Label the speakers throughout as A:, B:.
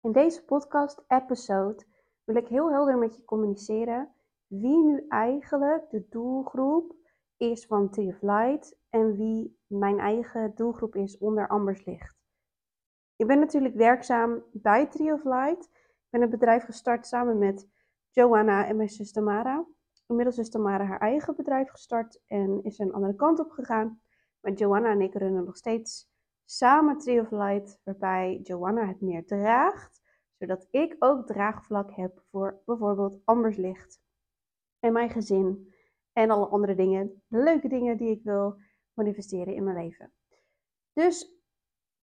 A: In deze podcast-episode wil ik heel helder met je communiceren wie nu eigenlijk de doelgroep is van Tree of Light en wie mijn eigen doelgroep is onder Ambers Licht. Ik ben natuurlijk werkzaam bij Tree of Light. Ik ben het bedrijf gestart samen met Joanna en mijn zus Tamara. Inmiddels is Tamara haar eigen bedrijf gestart en is een andere kant op gegaan. Maar Joanna en ik runnen nog steeds samen Tree of Light, waarbij Joanna het meer draagt, zodat ik ook draagvlak heb voor bijvoorbeeld Ambers Licht en mijn gezin en alle andere dingen, de leuke dingen die ik wil manifesteren in mijn leven. Dus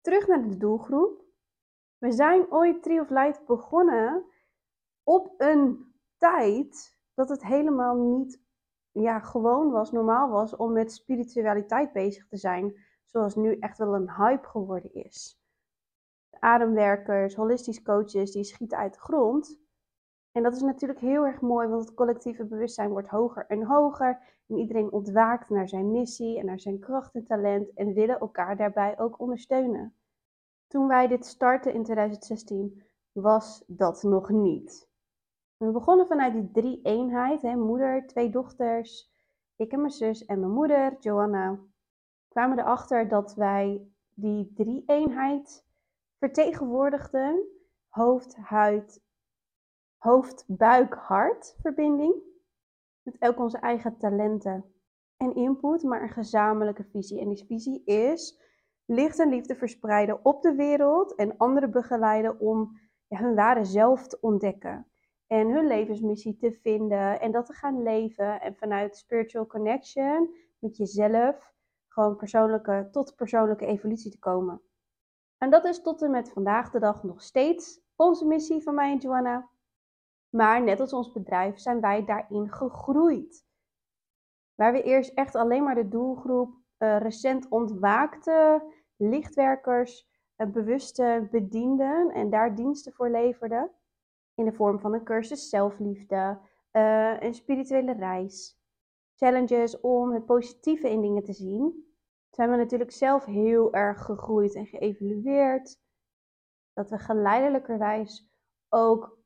A: terug naar de doelgroep. We zijn ooit Tree of Light begonnen op een tijd dat het helemaal niet ja, gewoon was, normaal was om met spiritualiteit bezig te zijn, zoals nu echt wel een hype geworden is. ademwerkers, holistisch coaches, die schieten uit de grond. En dat is natuurlijk heel erg mooi, want het collectieve bewustzijn wordt hoger en hoger. En iedereen ontwaakt naar zijn missie en naar zijn kracht en talent en willen elkaar daarbij ook ondersteunen. Toen wij dit startten in 2016, was dat nog niet. We begonnen vanuit die drie eenheid, hè, moeder, twee dochters, ik en mijn zus en mijn moeder, Joanna. Kwamen erachter dat wij die drie eenheid vertegenwoordigden, hoofd, huid, hoofd, buik, hart verbinding. Met elk onze eigen talenten en input, maar een gezamenlijke visie. En die visie is licht en liefde verspreiden op de wereld en anderen begeleiden om hun ware zelf te ontdekken en hun levensmissie te vinden en dat te gaan leven. En vanuit spiritual connection met jezelf gewoon persoonlijke, tot persoonlijke evolutie te komen. En dat is tot en met vandaag de dag nog steeds onze missie van mij en Joanna. Maar net als ons bedrijf zijn wij daarin gegroeid. Waar we eerst echt alleen maar de doelgroep uh, recent ontwaakte lichtwerkers, uh, bewuste bedienden en daar diensten voor leverden in de vorm van een cursus zelfliefde, uh, een spirituele reis, challenges om het positieve in dingen te zien, zijn we natuurlijk zelf heel erg gegroeid en geëvalueerd. Dat we geleidelijkerwijs ook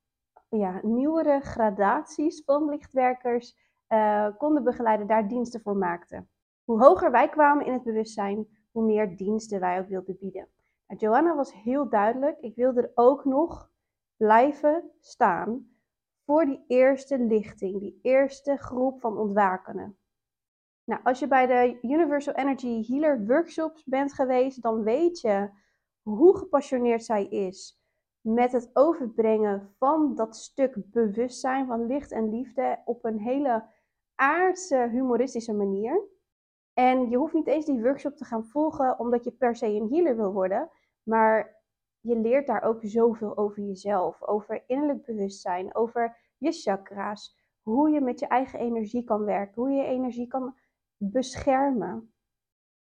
A: ja, nieuwere gradaties van lichtwerkers uh, konden begeleiden, daar diensten voor maakten. Hoe hoger wij kwamen in het bewustzijn, hoe meer diensten wij ook wilden bieden. Nou, Joanna was heel duidelijk. Ik wilde er ook nog blijven staan voor die eerste lichting, die eerste groep van ontwakenen. Nou, als je bij de Universal Energy Healer workshops bent geweest, dan weet je hoe gepassioneerd zij is met het overbrengen van dat stuk bewustzijn van licht en liefde op een hele aardse, humoristische manier. En je hoeft niet eens die workshop te gaan volgen omdat je per se een healer wil worden, maar je leert daar ook zoveel over jezelf, over innerlijk bewustzijn, over je chakra's, hoe je met je eigen energie kan werken, hoe je energie kan beschermen.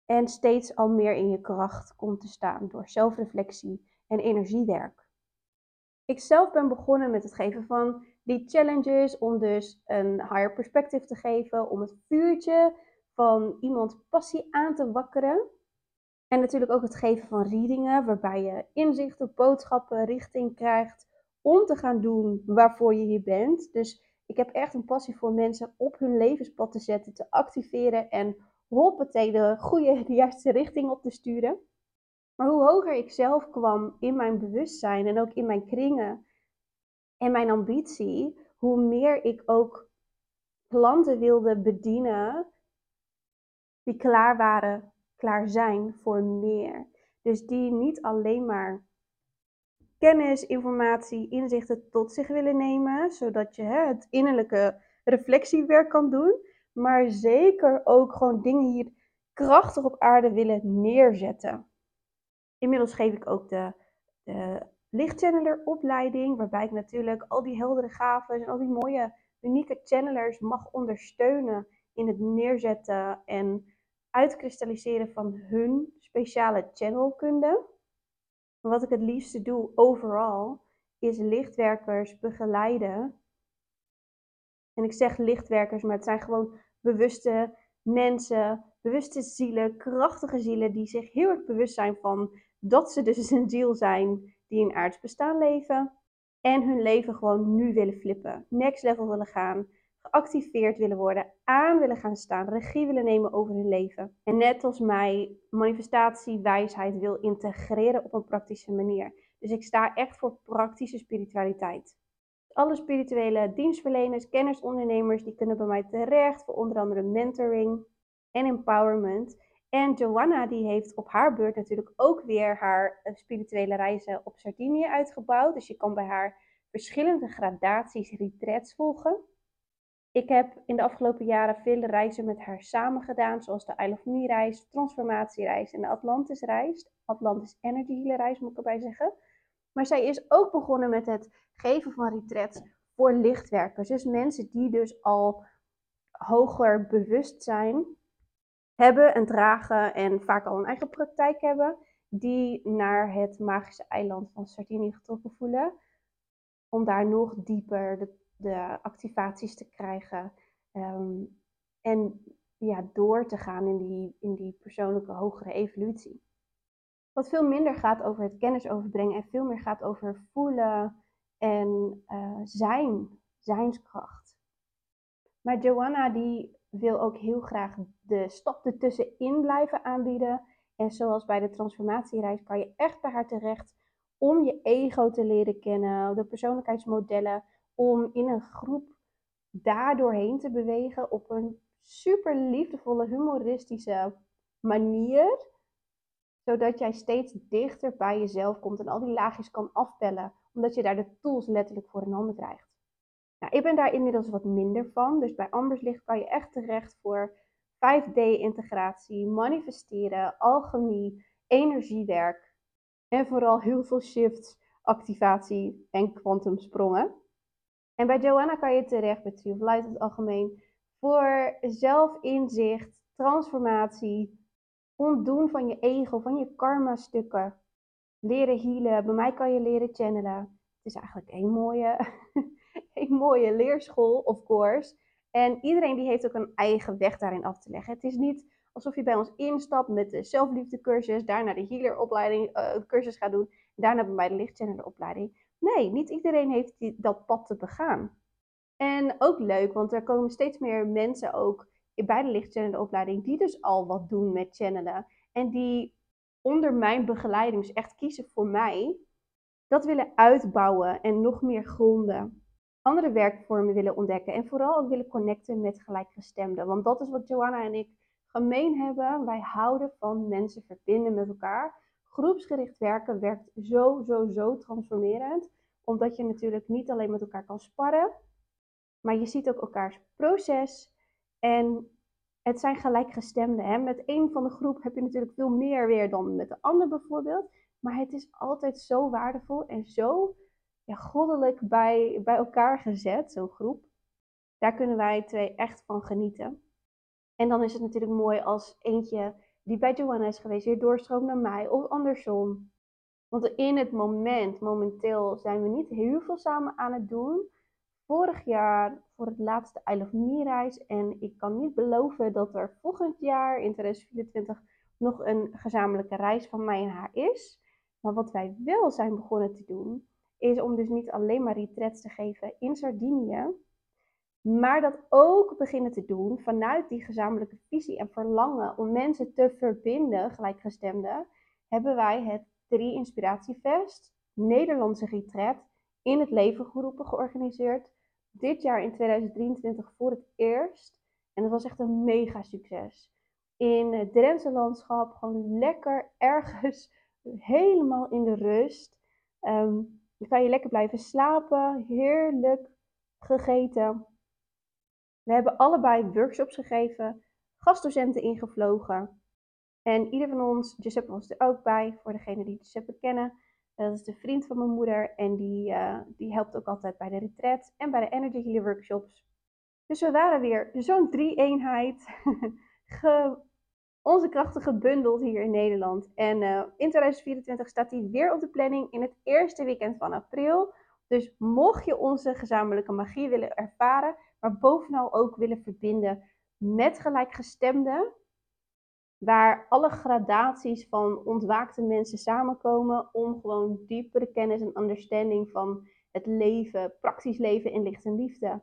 A: En steeds al meer in je kracht komt te staan door zelfreflectie en energiewerk. Ik zelf ben begonnen met het geven van die challenges om dus een higher perspective te geven, om het vuurtje van iemands passie aan te wakkeren. En natuurlijk ook het geven van readingen, waarbij je inzichten, boodschappen, richting krijgt om te gaan doen waarvoor je hier bent. Dus ik heb echt een passie voor mensen op hun levenspad te zetten, te activeren en hoppatee de goede, de juiste richting op te sturen. Maar hoe hoger ik zelf kwam in mijn bewustzijn en ook in mijn kringen en mijn ambitie, hoe meer ik ook klanten wilde bedienen die klaar waren klaar zijn voor meer. Dus die niet alleen maar kennis, informatie, inzichten tot zich willen nemen, zodat je hè, het innerlijke reflectiewerk kan doen, maar zeker ook gewoon dingen hier krachtig op aarde willen neerzetten. Inmiddels geef ik ook de, de lichtchanneler opleiding, waarbij ik natuurlijk al die heldere gaven en al die mooie, unieke channelers mag ondersteunen in het neerzetten en uitkristalliseren van hun speciale channelkunde. Wat ik het liefste doe overal is lichtwerkers begeleiden. En ik zeg lichtwerkers, maar het zijn gewoon bewuste mensen, bewuste zielen, krachtige zielen die zich heel erg bewust zijn van dat ze dus een ziel zijn die een aards bestaan leven en hun leven gewoon nu willen flippen, next level willen gaan, geactiveerd willen worden, aan willen gaan staan, regie willen nemen over hun leven. En net als mij manifestatie, wijsheid wil integreren op een praktische manier. Dus ik sta echt voor praktische spiritualiteit. Alle spirituele dienstverleners, kenners, ondernemers, die kunnen bij mij terecht voor onder andere mentoring en empowerment. En Joanna die heeft op haar beurt natuurlijk ook weer haar eh, spirituele reizen op Sardinië uitgebouwd. Dus je kan bij haar verschillende gradaties retreats volgen. Ik heb in de afgelopen jaren vele reizen met haar samen gedaan, zoals de Isle of Me reis, transformatiereis en de Atlantis reis. Atlantis Energy Healer reis moet ik erbij zeggen. Maar zij is ook begonnen met het geven van retreats voor lichtwerkers. Dus mensen die dus al hoger bewust zijn, hebben en dragen en vaak al een eigen praktijk hebben, die naar het magische eiland van Sardinië getrokken voelen. Om daar nog dieper de, de activaties te krijgen. Ehm, en ja, door te gaan in die, in die persoonlijke hogere evolutie. Wat veel minder gaat over het kennis overbrengen en veel meer gaat over voelen en uh, zijn, zijnskracht. Maar Joanna die wil ook heel graag de stap ertussenin blijven aanbieden. En zoals bij de transformatiereis kan je echt bij haar terecht om je ego te leren kennen, de persoonlijkheidsmodellen, om in een groep daardoorheen te bewegen op een super liefdevolle, humoristische manier zodat jij steeds dichter bij jezelf komt en al die laagjes kan afpellen, omdat je daar de tools letterlijk voor in handen krijgt. Nou, ik ben daar inmiddels wat minder van, dus bij Amberslicht kan je echt terecht voor 5D-integratie, manifesteren, alchemie, energiewerk en vooral heel veel shifts, activatie en kwantumsprongen. En bij Joanna kan je terecht, bij Tree of Light in het algemeen, voor zelfinzicht, transformatie, ontdoen van je ego, van je karma-stukken. Leren healen. Bij mij kan je leren channelen. Het is eigenlijk een mooie, een mooie leerschool, of course. En iedereen die heeft ook een eigen weg daarin af te leggen. Het is niet alsof je bij ons instapt met de zelfliefdecursus, daarna de healeropleiding uh, cursus gaat doen, daarna bij mij de lichtchannelenopleiding. Nee, niet iedereen heeft die, dat pad te begaan. En ook leuk, want er komen steeds meer mensen ook bij de lichtchannelen opleiding die dus al wat doen met channelen. En die onder mijn begeleiding, dus echt kiezen voor mij, dat willen uitbouwen en nog meer gronden. Andere werkvormen willen ontdekken en vooral ook willen connecten met gelijkgestemden. Want dat is wat Joanna en ik gemeen hebben. Wij houden van mensen verbinden met elkaar. Groepsgericht werken werkt zo, zo, zo transformerend. Omdat je natuurlijk niet alleen met elkaar kan sparren, maar je ziet ook elkaars proces, en het zijn gelijkgestemden. Hè? Met één van de groep heb je natuurlijk veel meer weer dan met de ander bijvoorbeeld. Maar het is altijd zo waardevol en zo ja, goddelijk bij, bij elkaar gezet, zo'n groep. Daar kunnen wij twee echt van genieten. En dan is het natuurlijk mooi als eentje die bij Joanna is geweest weer doorstroomt naar mij of andersom. Want in het moment, momenteel, zijn we niet heel veel samen aan het doen vorig jaar voor het laatste Isle of Me reis. En ik kan niet beloven dat er volgend jaar in 2024 nog een gezamenlijke reis van mij en haar is. Maar wat wij wel zijn begonnen te doen, is om dus niet alleen maar retreats te geven in Sardinië. Maar dat ook beginnen te doen vanuit die gezamenlijke visie en verlangen om mensen te verbinden, gelijkgestemden, hebben wij het 3 Inspiratiefest, Nederlandse retreat, in het leven geroepen, georganiseerd dit jaar in 2023 voor het eerst. En dat was echt een mega succes. In het Drentse landschap, gewoon lekker ergens helemaal in de rust. Um, dan kan je lekker blijven slapen, heerlijk gegeten. We hebben allebei workshops gegeven, gastdocenten ingevlogen. En ieder van ons, Giuseppe was er ook bij, voor degenen die Giuseppe kennen. Dat is de vriend van mijn moeder en die, uh, die helpt ook altijd bij de retreats en bij de Energy Healer workshops. Dus we waren weer zo'n drie-eenheid, onze krachten gebundeld hier in Nederland. En uh, in 2024 staat die weer op de planning in het eerste weekend van april. Dus mocht je onze gezamenlijke magie willen ervaren, maar bovenal ook willen verbinden met gelijkgestemden, Waar alle gradaties van ontwaakte mensen samenkomen om gewoon diepere kennis en understanding van het leven, praktisch leven in licht en liefde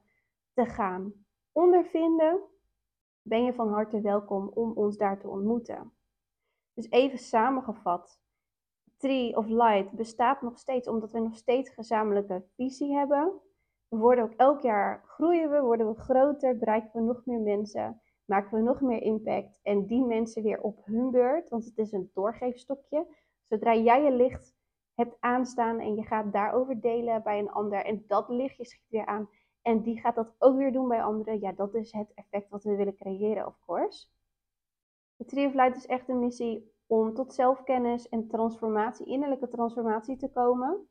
A: te gaan ondervinden, ben je van harte welkom om ons daar te ontmoeten. Dus even samengevat, Tree of Light bestaat nog steeds omdat we nog steeds gezamenlijke visie hebben. We worden ook elk jaar groeien we, worden we groter, bereiken we nog meer mensen, maken we nog meer impact en die mensen weer op hun beurt, want het is een doorgeefstokje. Zodra jij je licht hebt aanstaan en je gaat daarover delen bij een ander en dat lichtje schiet weer aan en die gaat dat ook weer doen bij anderen, ja, dat is het effect wat we willen creëren, of course. De Tree of Light is echt een missie om tot zelfkennis en transformatie, innerlijke transformatie te komen,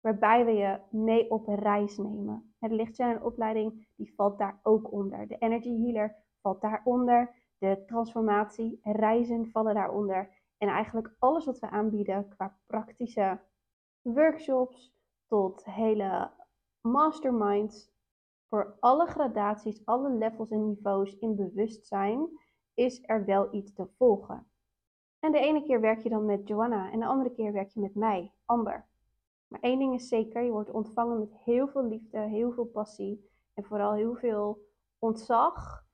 A: waarbij we je mee op reis nemen. Het lichtchannel opleiding die valt daar ook onder. De energy healer valt daaronder. De transformatie, reizen vallen daaronder. En eigenlijk alles wat we aanbieden qua praktische workshops tot hele masterminds voor alle gradaties, alle levels en niveaus in bewustzijn is er wel iets te volgen. En de ene keer werk je dan met Joanna en de andere keer werk je met mij, Amber. Maar één ding is zeker, je wordt ontvangen met heel veel liefde, heel veel passie en vooral heel veel ontzag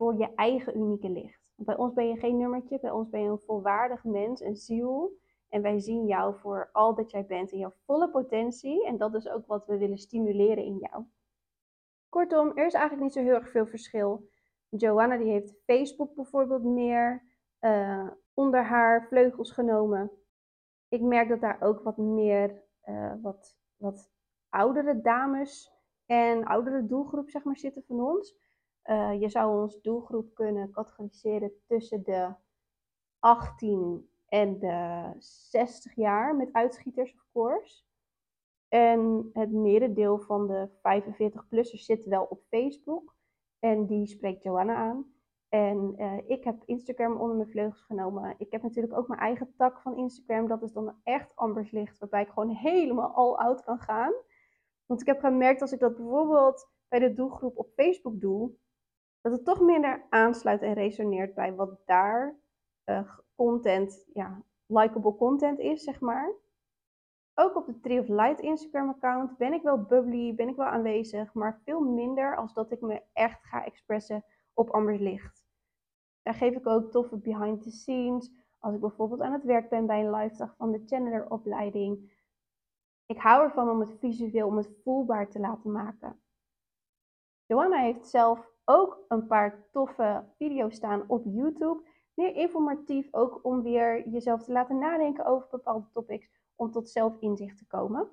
A: voor je eigen unieke licht. bij ons ben je geen nummertje, bij ons ben je een volwaardig mens, een ziel. En wij zien jou voor al dat jij bent in jouw volle potentie. En dat is ook wat we willen stimuleren in jou. Kortom, er is eigenlijk niet zo heel erg veel verschil. Joanna die heeft Facebook bijvoorbeeld meer uh, onder haar vleugels genomen. Ik merk dat daar ook wat meer uh, wat, wat oudere dames en oudere doelgroep zeg maar, zitten van ons. Uh, je zou ons doelgroep kunnen categoriseren tussen de 18 en de 60 jaar met uitschieters, of course. En het merendeel van de 45-plussers zit wel op Facebook. En die spreekt Joanna aan. En uh, ik heb Instagram onder mijn vleugels genomen. Ik heb natuurlijk ook mijn eigen tak van Instagram. Dat is dan echt Ambers Licht, waarbij ik gewoon helemaal all out kan gaan. Want ik heb gemerkt als ik dat bijvoorbeeld bij de doelgroep op Facebook doe, dat het toch minder aansluit en resoneert bij wat daar uh, content, ja, likable content is, zeg maar. Ook op de Tree of Light Instagram account ben ik wel bubbly, ben ik wel aanwezig, maar veel minder als dat ik me echt ga expressen op Ambers Licht. Daar geef ik ook toffe behind the scenes, als ik bijvoorbeeld aan het werk ben bij een live dag van de Channeler opleiding. Ik hou ervan om het visueel, om het voelbaar te laten maken. Joanna heeft zelf ook een paar toffe video's staan op YouTube. Meer informatief ook om weer jezelf te laten nadenken over bepaalde topics om tot zelfinzicht te komen.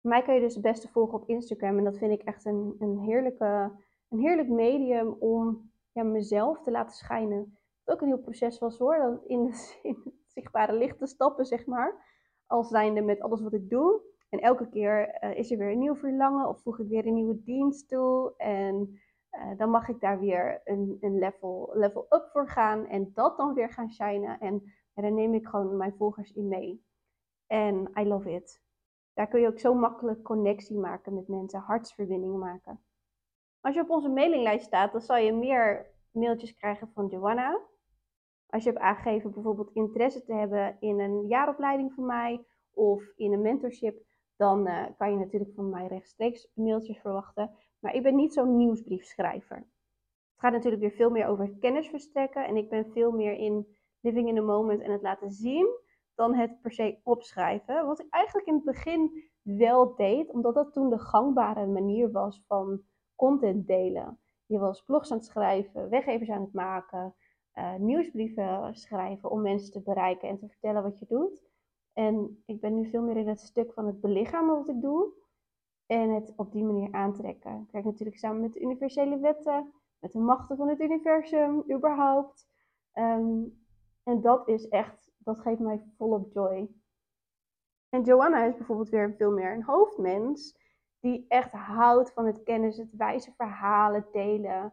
A: Mij kan je dus het beste volgen op Instagram en dat vind ik echt een, een, heerlijke, een heerlijk medium om ja, mezelf te laten schijnen. Wat ook een heel proces was hoor, dat in, in het zichtbare licht te stappen, zeg maar. Als zijnde met alles wat ik doe. En elke keer uh, is er weer een nieuw verlangen of voeg ik weer een nieuwe dienst toe. En uh, dan mag ik daar weer een, een level, level up voor gaan en dat dan weer gaan shinen. En, daar neem ik gewoon mijn volgers in mee. En I love it. Daar kun je ook zo makkelijk connectie maken met mensen, hartsverbindingen maken. Als je op onze mailinglijst staat, dan zal je meer mailtjes krijgen van Joanna. Als je hebt aangegeven bijvoorbeeld interesse te hebben in een jaaropleiding van mij of in een mentorship, dan uh, kan je natuurlijk van mij rechtstreeks mailtjes verwachten. Maar ik ben niet zo'n nieuwsbriefschrijver. Het gaat natuurlijk weer veel meer over kennis verstrekken en ik ben veel meer in living in the moment en het laten zien dan het per se opschrijven. Wat ik eigenlijk in het begin wel deed, omdat dat toen de gangbare manier was van content delen. Je was blogs aan het schrijven, weggevers aan het maken, uh, nieuwsbrieven schrijven om mensen te bereiken en te vertellen wat je doet. En ik ben nu veel meer in het stuk van het belichamen wat ik doe en het op die manier aantrekken. Ik werk natuurlijk samen met de universele wetten, met de machten van het universum, überhaupt. Ehm, en dat is echt dat geeft mij volop joy. En Joanna is bijvoorbeeld weer veel meer een hoofdmens die echt houdt van het kennis, het wijze verhalen delen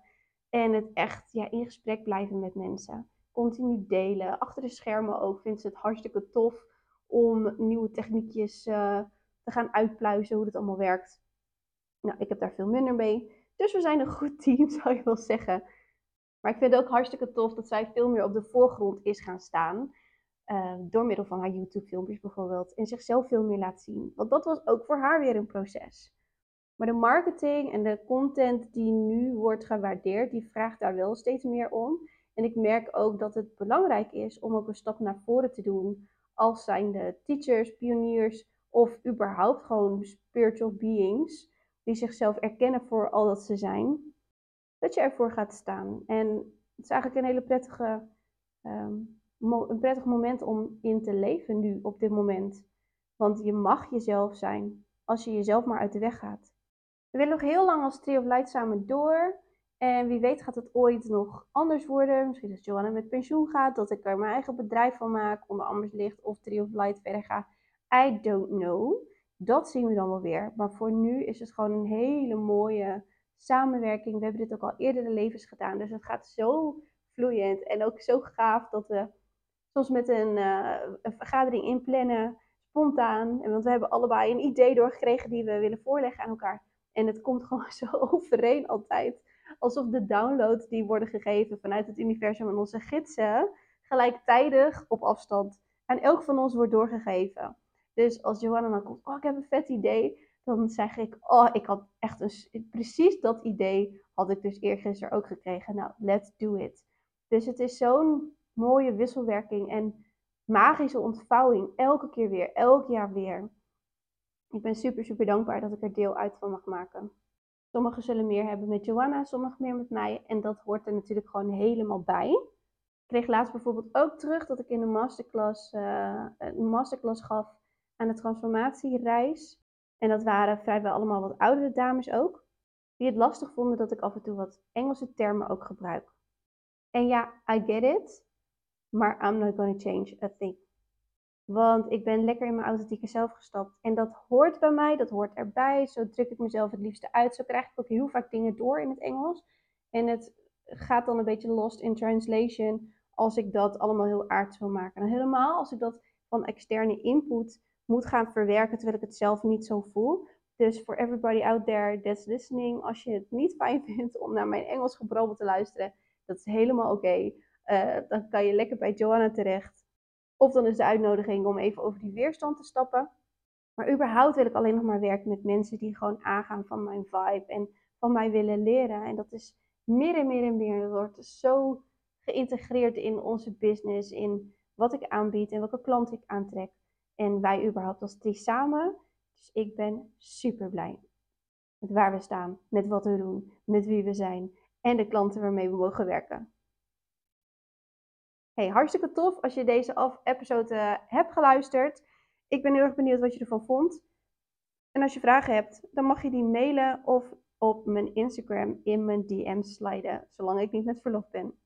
A: en het echt ja, in gesprek blijven met mensen. Continu delen. Achter de schermen ook vindt ze het hartstikke tof om nieuwe techniekjes uh, te gaan uitpluizen, hoe het allemaal werkt. Nou, ik heb daar veel minder mee. Dus we zijn een goed team, zou je wel zeggen. Maar ik vind het ook hartstikke tof dat zij veel meer op de voorgrond is gaan staan. Uh, door middel van haar YouTube-filmpjes bijvoorbeeld. En zichzelf veel meer laat zien. Want dat was ook voor haar weer een proces. Maar de marketing en de content die nu wordt gewaardeerd, die vraagt daar wel steeds meer om. En ik merk ook dat het belangrijk is om ook een stap naar voren te doen. Als zijnde teachers, pioniers of überhaupt gewoon spiritual beings. Die zichzelf erkennen voor al dat ze zijn. Dat je ervoor gaat staan. En het is eigenlijk een hele prettige, um, een prettig moment om in te leven nu op dit moment. Want je mag jezelf zijn als je jezelf maar uit de weg gaat. We willen nog heel lang als Tree of Light samen door. En wie weet gaat het ooit nog anders worden. Misschien als Joanna met pensioen gaat, dat ik er mijn eigen bedrijf van maak, onder anders licht of Tree of Light verder ga. I don't know. Dat zien we dan wel weer. Maar voor nu is het gewoon een hele mooie samenwerking. We hebben dit ook al eerder in levens gedaan. Dus het gaat zo vloeiend en ook zo gaaf dat we soms met een, een vergadering inplannen, spontaan. Want we hebben allebei een idee doorgekregen die we willen voorleggen aan elkaar. En het komt gewoon zo overeen altijd. Alsof de downloads die worden gegeven vanuit het universum en onze gidsen gelijktijdig op afstand aan elk van ons wordt doorgegeven. Dus als Johanna dan komt, oh ik heb een vet idee, dan zeg ik, oh ik had echt een, precies dat idee had ik dus eergisteren ook gekregen. Nou, let's do it. Dus het is zo'n mooie wisselwerking en magische ontvouwing elke keer weer, elk jaar weer. Ik ben super, super dankbaar dat ik er deel uit van mag maken. Sommigen zullen meer hebben met Joanna, sommigen meer met mij. En dat hoort er natuurlijk gewoon helemaal bij. Ik kreeg laatst bijvoorbeeld ook terug dat ik in de masterclass, uh, een masterclass gaf aan de transformatiereis. En dat waren vrijwel allemaal wat oudere dames ook. Die het lastig vonden dat ik af en toe wat Engelse termen ook gebruik. En ja, I get it. Maar I'm not gonna change a thing. Want ik ben lekker in mijn authentieke zelf gestapt. En dat hoort bij mij, dat hoort erbij. Zo druk ik mezelf het liefste uit. Zo krijg ik ook heel vaak dingen door in het Engels. En het gaat dan een beetje lost in translation als ik dat allemaal heel aardig wil maken. En helemaal als ik dat van externe input moet gaan verwerken terwijl ik het zelf niet zo voel. Dus for everybody out there that's listening, als je het niet fijn vindt om naar mijn Engels gebrabbel te luisteren, dat is helemaal oké. Eh, dan kan je lekker bij Joanna terecht. Of dan is de uitnodiging om even over die weerstand te stappen. Maar überhaupt wil ik alleen nog maar werken met mensen die gewoon aangaan van mijn vibe en van mij willen leren. En dat is meer en meer en meer. Dat wordt zo geïntegreerd in onze business, in wat ik aanbied en welke klant ik aantrek. En wij überhaupt als team samen. Dus ik ben super blij met waar we staan, met wat we doen, met wie we zijn en de klanten waarmee we mogen werken. Hey, hartstikke tof als je deze episode uh, hebt geluisterd. Ik ben heel erg benieuwd wat je ervan vond. En als je vragen hebt, dan mag je die mailen of op mijn Instagram in mijn DM sliden, zolang ik niet met verlof ben.